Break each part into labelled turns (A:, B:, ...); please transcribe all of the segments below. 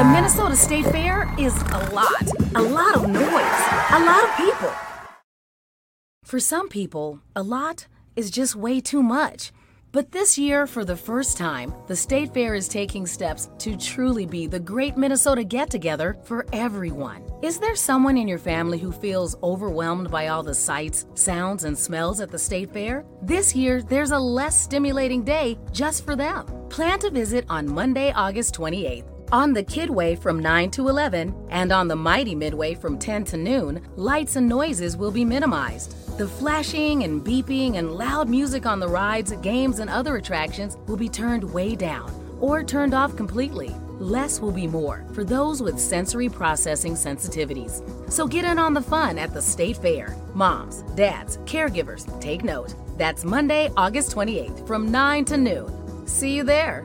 A: The Minnesota State Fair is a lot, a lot of noise, a lot of people. For some people, a lot is just way too much. But this year, for the first time, the State Fair is taking steps to truly be the great Minnesota get together for everyone. Is there someone in your family who feels overwhelmed by all the sights, sounds, and smells at the State Fair? This year, there's a less stimulating day just for them. Plan to visit on Monday, August 28th. On the Kidway from 9 to 11 and on the Mighty Midway from 10 to noon, lights and noises will be minimized. The flashing and beeping and loud music on the rides, games, and other attractions will be turned way down or turned off completely. Less will be more for those with sensory processing sensitivities. So get in on the fun at the State Fair. Moms, dads, caregivers, take note. That's Monday, August 28th from 9 to noon. See you there.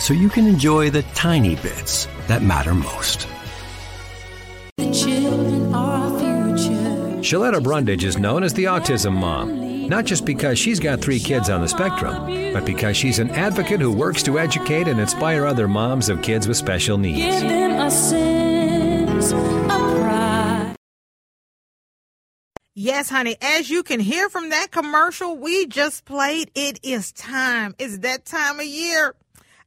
B: so you can enjoy the tiny bits that matter most.
C: Sheletta Brundidge is known as the Autism Mom, not just because she's got three kids on the spectrum, but because she's an advocate who works to educate and inspire other moms of kids with special needs.
D: Yes, honey. As you can hear from that commercial we just played, it is time. It's that time of year.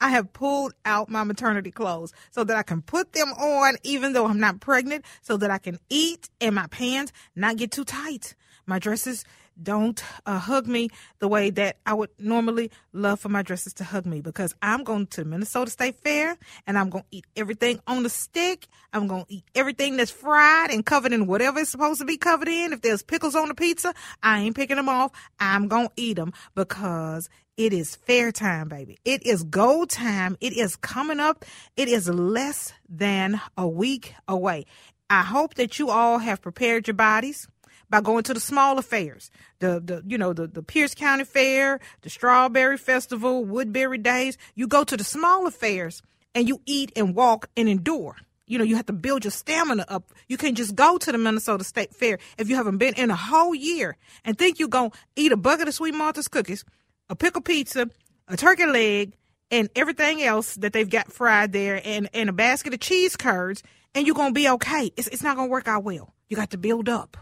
D: I have pulled out my maternity clothes so that I can put them on even though I'm not pregnant, so that I can eat and my pants not get too tight. My dresses don't uh, hug me the way that I would normally love for my dresses to hug me because I'm going to Minnesota State Fair and I'm going to eat everything on the stick. I'm going to eat everything that's fried and covered in whatever it's supposed to be covered in. If there's pickles on the pizza, I ain't picking them off. I'm going to eat them because it is fair time, baby. It is go time. It is coming up. It is less than a week away. I hope that you all have prepared your bodies by going to the smaller fairs. The the you know the the Pierce County Fair, the Strawberry Festival, Woodbury Days. You go to the smaller fairs and you eat and walk and endure. You know, you have to build your stamina up. You can't just go to the Minnesota State Fair if you haven't been in a whole year and think you're to eat a bucket of Sweet Martha's cookies, a pickle pizza, a turkey leg, and everything else that they've got fried there and, and a basket of cheese curds, and you're to be okay. It's, it's not to work out well. You got to build up.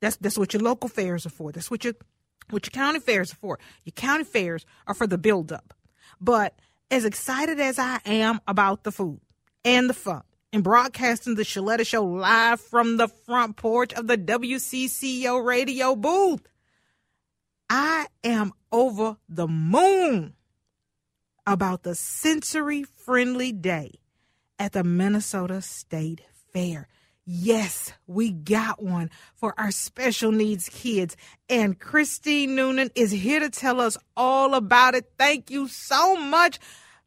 D: That's that's what your local fairs are for. That's what your what your county fairs are for. Your county fairs are for the build up. But as excited as I am about the food and the fun and broadcasting the Sheletta Show live from the front porch of the WCCO radio booth, I am over the moon about the sensory friendly day at the Minnesota State Fair. Yes, we got one for our special needs kids. And Christine Noonan is here to tell us all about it. Thank you so much,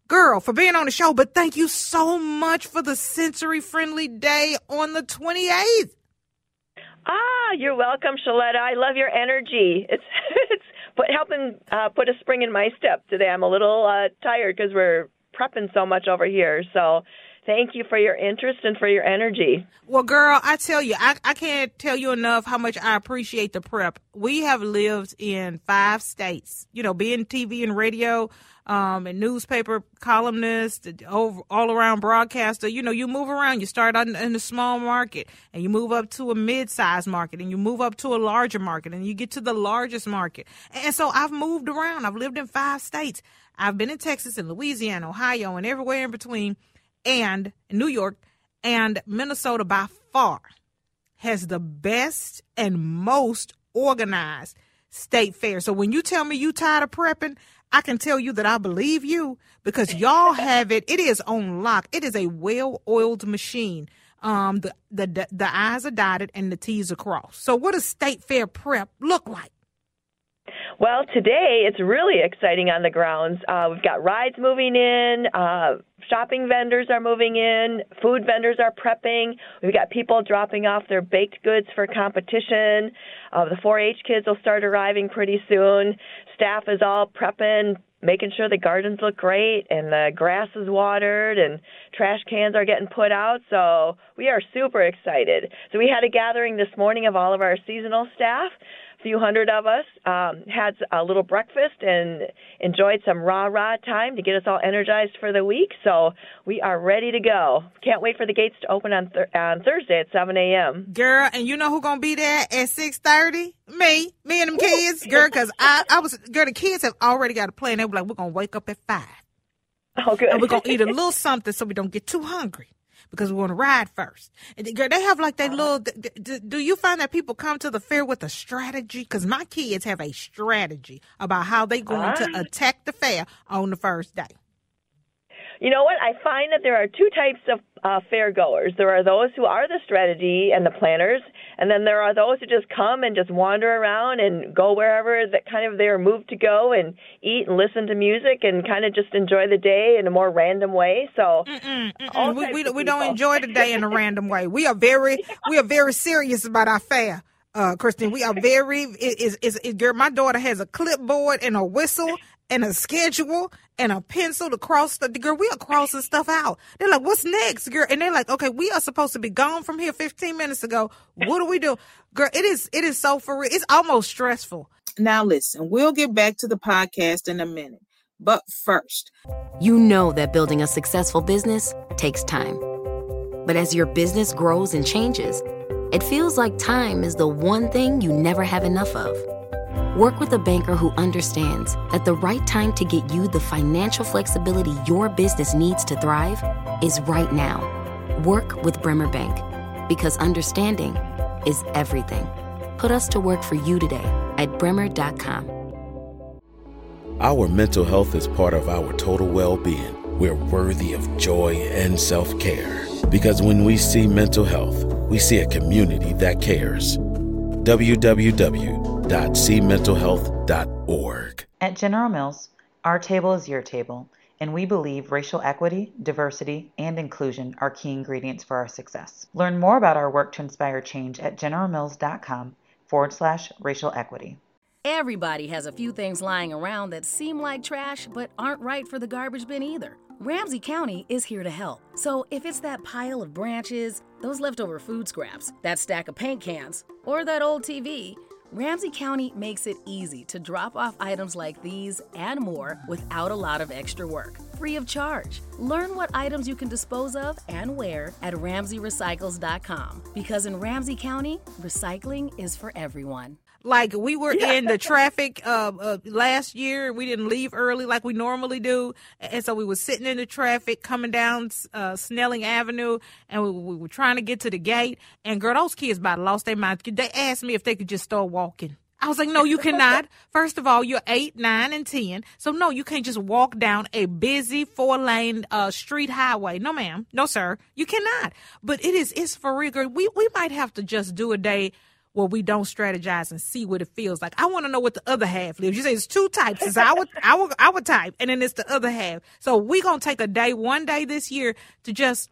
D: girl, for being on the show. But thank you so much for the sensory friendly day on the 28th.
E: Ah, you're welcome, Sheletta. I love your energy. It's it's put, helping uh, put a spring in my step today. I'm a little uh, tired because we're prepping so much over here. So thank you for your interest and for your energy.
D: Well, girl, I tell you, I, I can't tell you enough how much I appreciate the prep. We have lived in five states, you know, being TV and radio um, and newspaper columnist, all, around broadcaster. You know, you move around. You start in, in a small market, and you move up to a mid-sized market, and you move up to a larger market, and you get to the largest market. And so I've moved around. I've lived in five states. I've been in Texas and Louisiana, Ohio, and everywhere in between, and New York and Minnesota by far has the best and most organized state fair. So when you tell me you tired of prepping, I can tell you that I believe you because y'all have it. It is on lock. It is a well-oiled machine. Um, the, the the the I's are dotted and the T's are crossed. So, what does State Fair prep look like?
E: Well, today it's really exciting on the grounds. Uh, we've got rides moving in, uh, shopping vendors are moving in, food vendors are prepping. We've got people dropping off their baked goods for competition. Uh, the 4-H kids will start arriving pretty soon. Staff is all prepping, making sure the gardens look great and the grass is watered and trash cans are getting put out. So we are super excited. So we had a gathering this morning of all of our seasonal staff few hundred of us um, had a little breakfast and enjoyed some rah rah time to get us all energized for the week. So we are ready to go. Can't wait for the gates to open on th- on Thursday at 7 a.m.
D: Girl, and you know who gonna be there at 6:30? Me, me and them kids, girl. Because I, I was, girl. The kids have already got a plan. They were like, we're gonna wake up at five.
E: Oh, good.
D: And we're gonna eat a little something so we don't get too hungry because we want to ride first. And girl, they have like that uh-huh. little. do you find that people come to the fair with a strategy? Because my kids have a strategy about how they're going to attack the fair on the first day.
E: You know what? I find that there are two types of uh, fair goers. There are those who are the strategy and the planners, and then there are those who just come and just wander around and go wherever that kind of they're moved to go and eat and listen to music and kind of just enjoy the day in a more random way. So
D: mm-mm, mm-mm. we we, we don't enjoy the day in a random way. We are very we are very serious about our fair uh, Christine. We are very is is, is girl. My daughter has a clipboard and a whistle and a schedule and a pencil to cross the girl. We are crossing stuff out. They're like, "What's next, girl?" And they're like, "Okay, we are supposed to be gone from here 15 minutes ago. What do we do, girl?" It is it is so for real. It's almost stressful.
F: Now listen, we'll get back to the podcast in a minute, but first,
G: you know that building a successful business takes time, but as your business grows and changes, it feels like time is the one thing you never have enough of. Work with a banker who understands that the right time to get you the financial flexibility your business needs to thrive is right now. Work with Bremer Bank because understanding is everything. Put us to work for you today at bremer.com.
H: Our mental health is part of our total well being. We're worthy of joy and self care because when we see mental health, we see a community that cares. www www.cmentalhealth.org.
I: At General Mills, our table is your table, and we believe racial equity, diversity, and inclusion are key ingredients for our success. Learn more about our work to inspire change at generalmills.com forward slash racial equity.
A: Everybody has a few things lying around that seem like trash but aren't right for the garbage bin either. Ramsey County is here to help. So if it's that pile of branches, those leftover food scraps, that stack of paint cans, or that old TV, Ramsey County makes it easy to drop off items like these and more without a lot of extra work, free of charge. Learn what items you can dispose of and where at RamseyRecycles.com because in Ramsey County, recycling is for everyone.
D: Like we were in the traffic uh, uh, last year. We didn't leave early like we normally do, and so we were sitting in the traffic coming down uh, Snelling Avenue, and we, we, were trying to get to the gate. And girl, those kids about lost their minds. They asked me if they could just start walking. I was like, no, you cannot. First of all, you're eight, nine, and ten. So no, you can't just walk down a busy four lane uh, street highway. No, ma'am. No, sir. You cannot. But it is it's for real. We we might have to just do a day where we don't strategize and see what it feels like. I want to know what the other half lives. You say it's two types. It's our our our type, and then it's the other half. So we're gonna take a day, one day this year, to just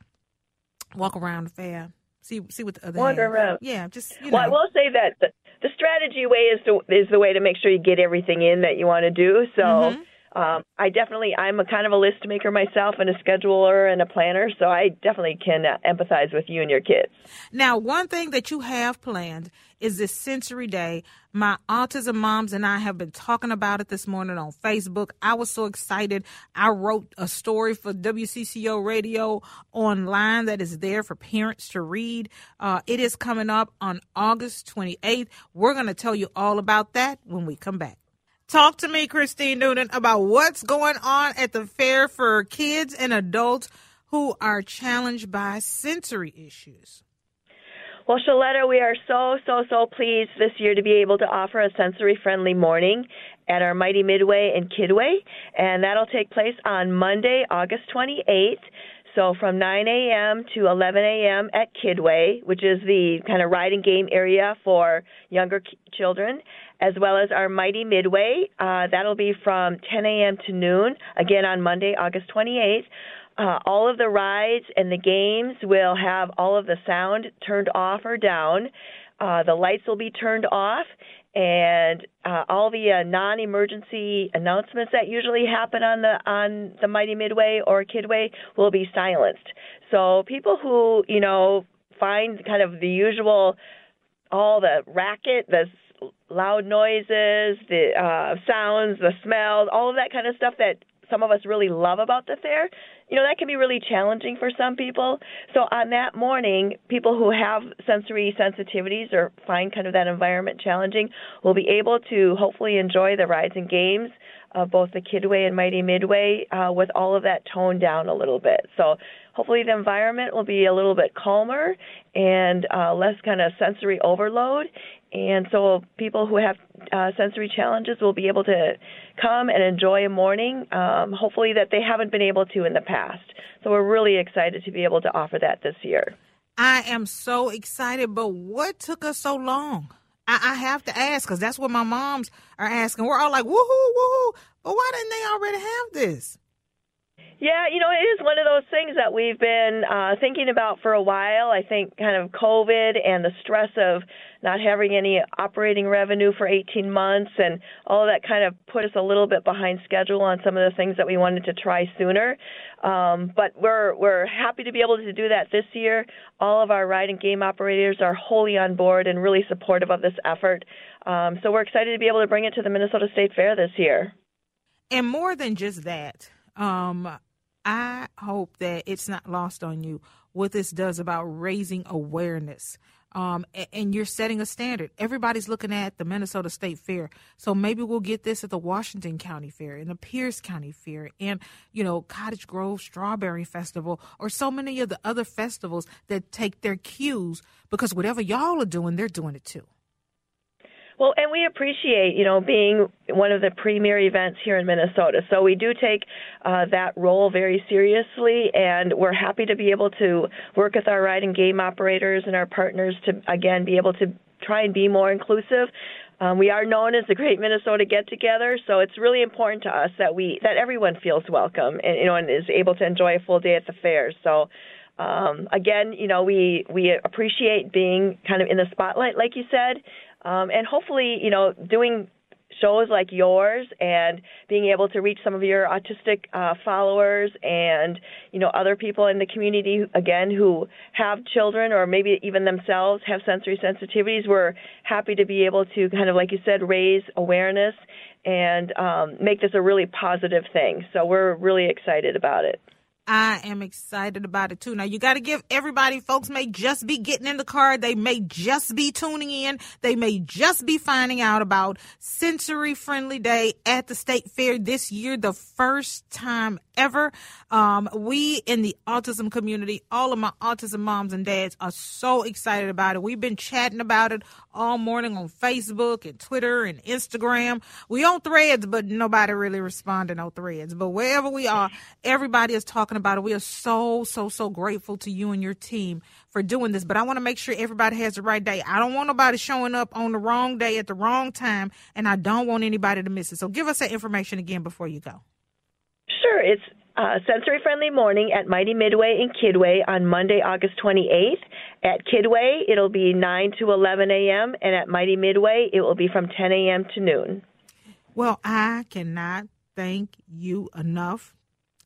D: walk around the fair, see see what the other
E: wander half. around.
D: Yeah, just you
E: know. Well, I will say that the, the strategy way is the is the way to make sure you get everything in that you want to do. So. Mm-hmm. um, I definitely I'm a kind of a list maker myself and a scheduler and a planner, so I definitely can uh, empathize with you and your kids.
D: Now, one thing that you have planned is this sensory day. My autism moms and I have been talking about it this morning on Facebook. I was so excited. I wrote a story for WCCO Radio online that is there for parents to read. Uh, it is coming up on August 28th. We're going to tell you all about that when we come back. Talk to me, Christine Noonan, about what's going on at the fair for kids and adults who are challenged by sensory issues.
E: Well, Sheletta, we are so, so, so pleased this year to be able to offer a sensory friendly morning at our Mighty Midway in Kidway, and that'll take place on Monday, August 28th. So from 9 a.m. to 11 a.m. at Kidway, which is the kind of riding game area for younger children, as well as our Mighty Midway. Uh, that'll be from 10 a.m. to noon, again on Monday, August 28th. Uh, all of the rides and the games will have all of the sound turned off or down. Uh, the lights will be turned off, and uh, all the uh, non-emergency announcements that usually happen on the on the Mighty Midway or Kidway will be silenced. So people who you know find kind of the usual all the racket, the loud noises, the uh, sounds, the smells, all of that kind of stuff that some of us really love about the fair, you know, that can be really challenging for some people. So on that morning, people who have sensory sensitivities or find kind of that environment challenging will be able to hopefully enjoy the rides and games of both the Kidway and Mighty Midway uh, with all of that toned down a little bit. So hopefully the environment will be a little bit calmer and uh, less kind of sensory overload. And so people who have uh, sensory challenges will be able to come and enjoy a morning, um, hopefully that they haven't been able to in the past. So we're really excited to be able to offer that this year.
D: I am so excited, but what took us so long? I, I have to ask because that's what my moms are asking. We're all like, woohoo, woohoo. But why didn't they already have this?
E: Yeah, you know, it is one of those things that we've been uh, thinking about for a while. I think kind of COVID and the stress of not having any operating revenue for 18 months and all of that kind of put us a little bit behind schedule on some of the things that we wanted to try sooner. Um, but we're we're happy to be able to do that this year. All of our ride and game operators are wholly on board and really supportive of this effort. Um, so we're excited to be able to bring it to the Minnesota State Fair this year.
D: And more than just that, um, I hope that it's not lost on you what this does about raising awareness. Um, and you're setting a standard. Everybody's looking at the Minnesota State Fair, so maybe we'll get this at the Washington County Fair, and the Pierce County Fair, and you know Cottage Grove Strawberry Festival, or so many of the other festivals that take their cues because whatever y'all are doing, they're doing it too.
E: Well, and we appreciate, you know, being one of the premier events here in Minnesota. So we do take uh, that role very seriously, and we're happy to be able to work with our ride and game operators and our partners to, again, be able to try and be more inclusive. Um, we are known as the Great Minnesota Get Together, so it's really important to us that we that everyone feels welcome and you know and is able to enjoy a full day at the fair. So um, again, you know, we we appreciate being kind of in the spotlight, like you said, um, and hopefully, you know, doing shows like yours and being able to reach some of your autistic uh, followers and you know other people in the community again who have children or maybe even themselves have sensory sensitivities we're happy to be able to kind of like you said raise awareness and um, make this a really positive thing. So we're really excited about it
D: I am excited about it too. Now you got to give everybody, folks may just be getting in the car. They may just be tuning in. They may just be finding out about sensory friendly day at the state fair this year. The first time ever. Um, we in the autism community, all of my autism moms and dads are so excited about it. We've been chatting about it all morning on Facebook and Twitter and Instagram. We on threads, but nobody really responding on threads. But wherever we are, everybody is talking about it. We are so, so, so grateful to you and your team for doing this. But I want to make sure everybody has the right day. I don't want nobody showing up on the wrong day at the wrong time, and I don't want anybody to miss it. So give us that information again before you go.
E: Sure. It's uh, Sensory Friendly Morning at Mighty Midway in Kidway on Monday, August 28th. At Kidway, it'll be 9 to 11 a.m., and at Mighty Midway, it will be from 10 a.m. to noon.
D: Well, I cannot thank you enough.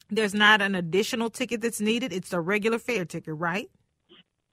D: There's not an additional ticket that's needed. It's a regular fare ticket, right?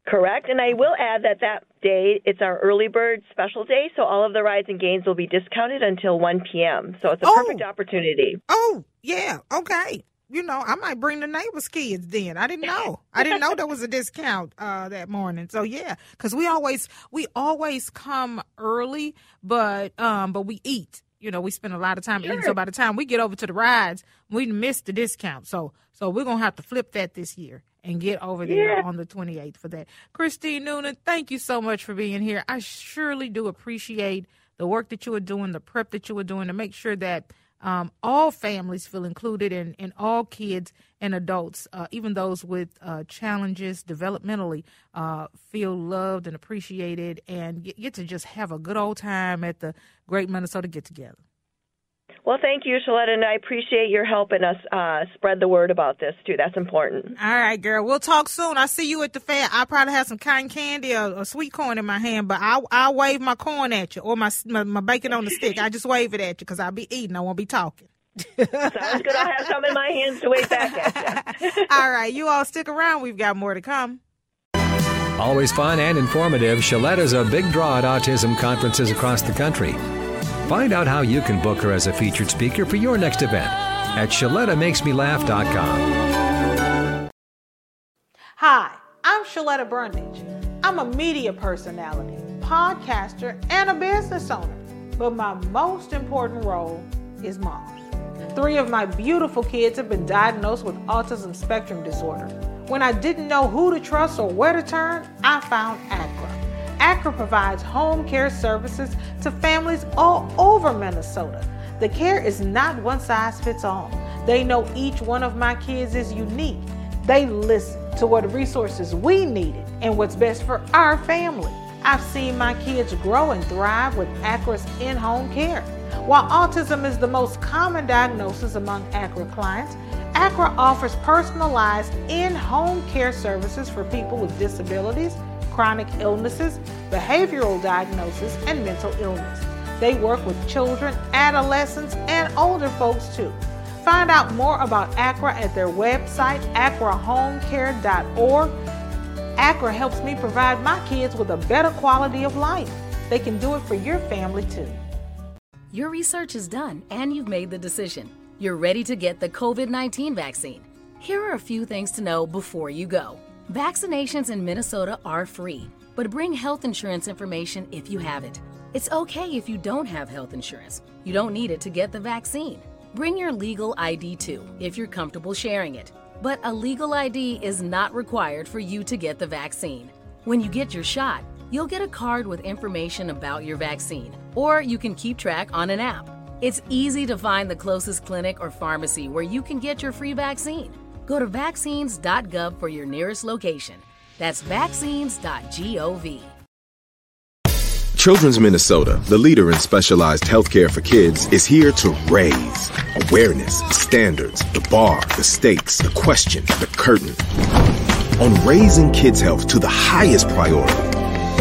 E: Correct. And I will add that that day, it's our early bird special day, so all of the rides and gains will be discounted until 1 p.m. So it's a
D: Oh.
E: perfect opportunity.
D: Oh, yeah. Okay. You know, I might bring the neighbors' kids then. I didn't know. I didn't know there was a discount uh, that morning. So yeah, because we always we always come early, but um, but we eat. You know, we spend a lot of time eating. So by the time we get over to the rides, we missed the discount. So so we're gonna have to flip that this year and get over there
E: Yeah.
D: on the 28th for that. Christine Noonan, thank you so much for being here. I surely do appreciate the work that you are doing, the prep that you are doing to make sure that um, all families feel included and, and all kids and adults, uh, even those with uh, challenges developmentally, uh, feel loved and appreciated and get, get to just have a good old time at the Great Minnesota Get Together.
E: Well, thank you, Sheletta, and I appreciate your helping us uh, spread the word about this, too. That's important.
D: All right, girl. We'll talk soon. I see you at the fair. I probably have some cotton candy or, or sweet corn in my hand, but I'll, I'll wave my corn at you or my, my, my bacon on the stick. I just wave it at you because I'll be eating. I won't be talking.
E: Sounds good. I'll have some in my hands to wave back at you.
D: all right. You all stick around. We've got more to come.
C: Always fun and informative, Sheletta's a big draw at autism conferences across the country. Find out how you can book her as a featured speaker for your next event at ShelettaMakesMeLaugh.com.
F: Hi, I'm Sheletta Brundidge. I'm a media personality, podcaster, and a business owner. But my most important role is mom. Three of my beautiful kids have been diagnosed with autism spectrum disorder. When I didn't know who to trust or where to turn, I found ACRA. ACRA provides home care services to families all over Minnesota. The care is not one size fits all. They know each one of my kids is unique. They listen to what resources we needed and what's best for our family. I've seen my kids grow and thrive with ACRA's in home care. While autism is the most common diagnosis among ACRA clients, ACRA offers personalized in home care services for people with disabilities, chronic illnesses, behavioral diagnosis, and mental illness. They work with children, adolescents, and older folks too. Find out more about ACRA at their website, acrahomecare.org. ACRA helps me provide my kids with a better quality of life. They can do it for your family too.
A: Your research is done and you've made the decision. You're ready to get the COVID 19 vaccine. Here are a few things to know before you go. Vaccinations in Minnesota are free, but bring health insurance information if you have it. It's okay if you don't have health insurance. You don't need it to get the vaccine. Bring your legal ID too if you're comfortable sharing it. But a legal ID is not required for you to get the vaccine. When you get your shot, you'll get a card with information about your vaccine, or you can keep track on an app. It's easy to find the closest clinic or pharmacy where you can get your free vaccine. Go to vaccines.gov for your nearest location. That's vaccines.gov.
J: Children's Minnesota, the leader in specialized healthcare for kids, is here to raise awareness, standards, the bar, the stakes, the question, the curtain. On raising kids' health to the highest priority,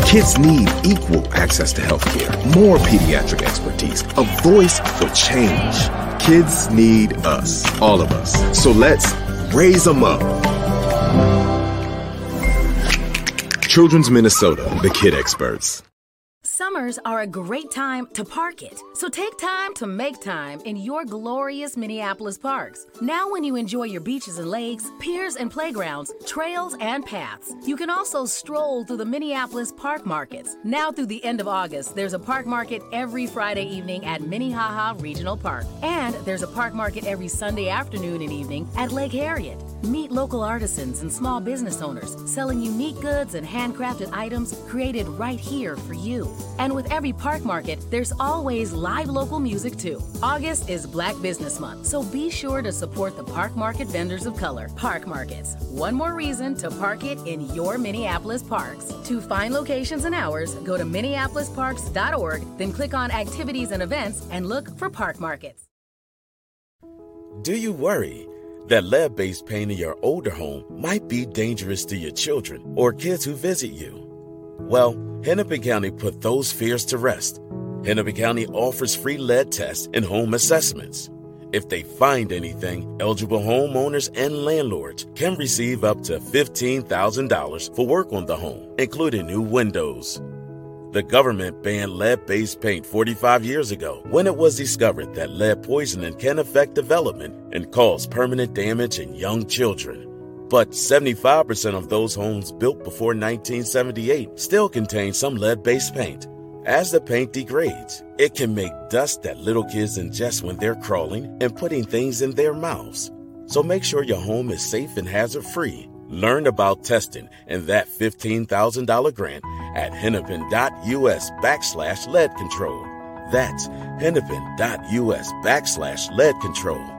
J: kids need equal access to healthcare, more pediatric expertise, a voice for change. Kids need us, all of us. So let's raise them up. Children's Minnesota, the kid experts.
A: Summers are a great time to park it. So take time to make time in your glorious Minneapolis parks. Now, when you enjoy your beaches and lakes, piers and playgrounds, trails and paths, you can also stroll through the Minneapolis park markets. Now, through the end of August, there's a park market every Friday evening at Minnehaha Regional Park. And there's a park market every Sunday afternoon and evening at Lake Harriet. Meet local artisans and small business owners selling unique goods and handcrafted items created right here for you. And with every park market, there's always live local music too. August is Black Business Month, so be sure to support the park market vendors of color. Park markets. One more reason to park it in your Minneapolis parks. To find locations and hours, go to minneapolisparks.org, then click on activities and events and look for park markets.
H: Do you worry that lead based paint in your older home might be dangerous to your children or kids who visit you? Well, Hennepin County put those fears to rest. Hennepin County offers free lead tests and home assessments. If they find anything, eligible homeowners and landlords can receive up to $15,000 for work on the home, including new windows. The government banned lead based paint 45 years ago when it was discovered that lead poisoning can affect development and cause permanent damage in young children. But 75% of those homes built before 1978 still contain some lead based paint. As the paint degrades, it can make dust that little kids ingest when they're crawling and putting things in their mouths. So make sure your home is safe and hazard free. Learn about testing and that $15,000 grant at hennepin.us backslash lead control. That's hennepin.us backslash lead control.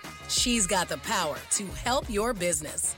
A: She's got the power to help your business.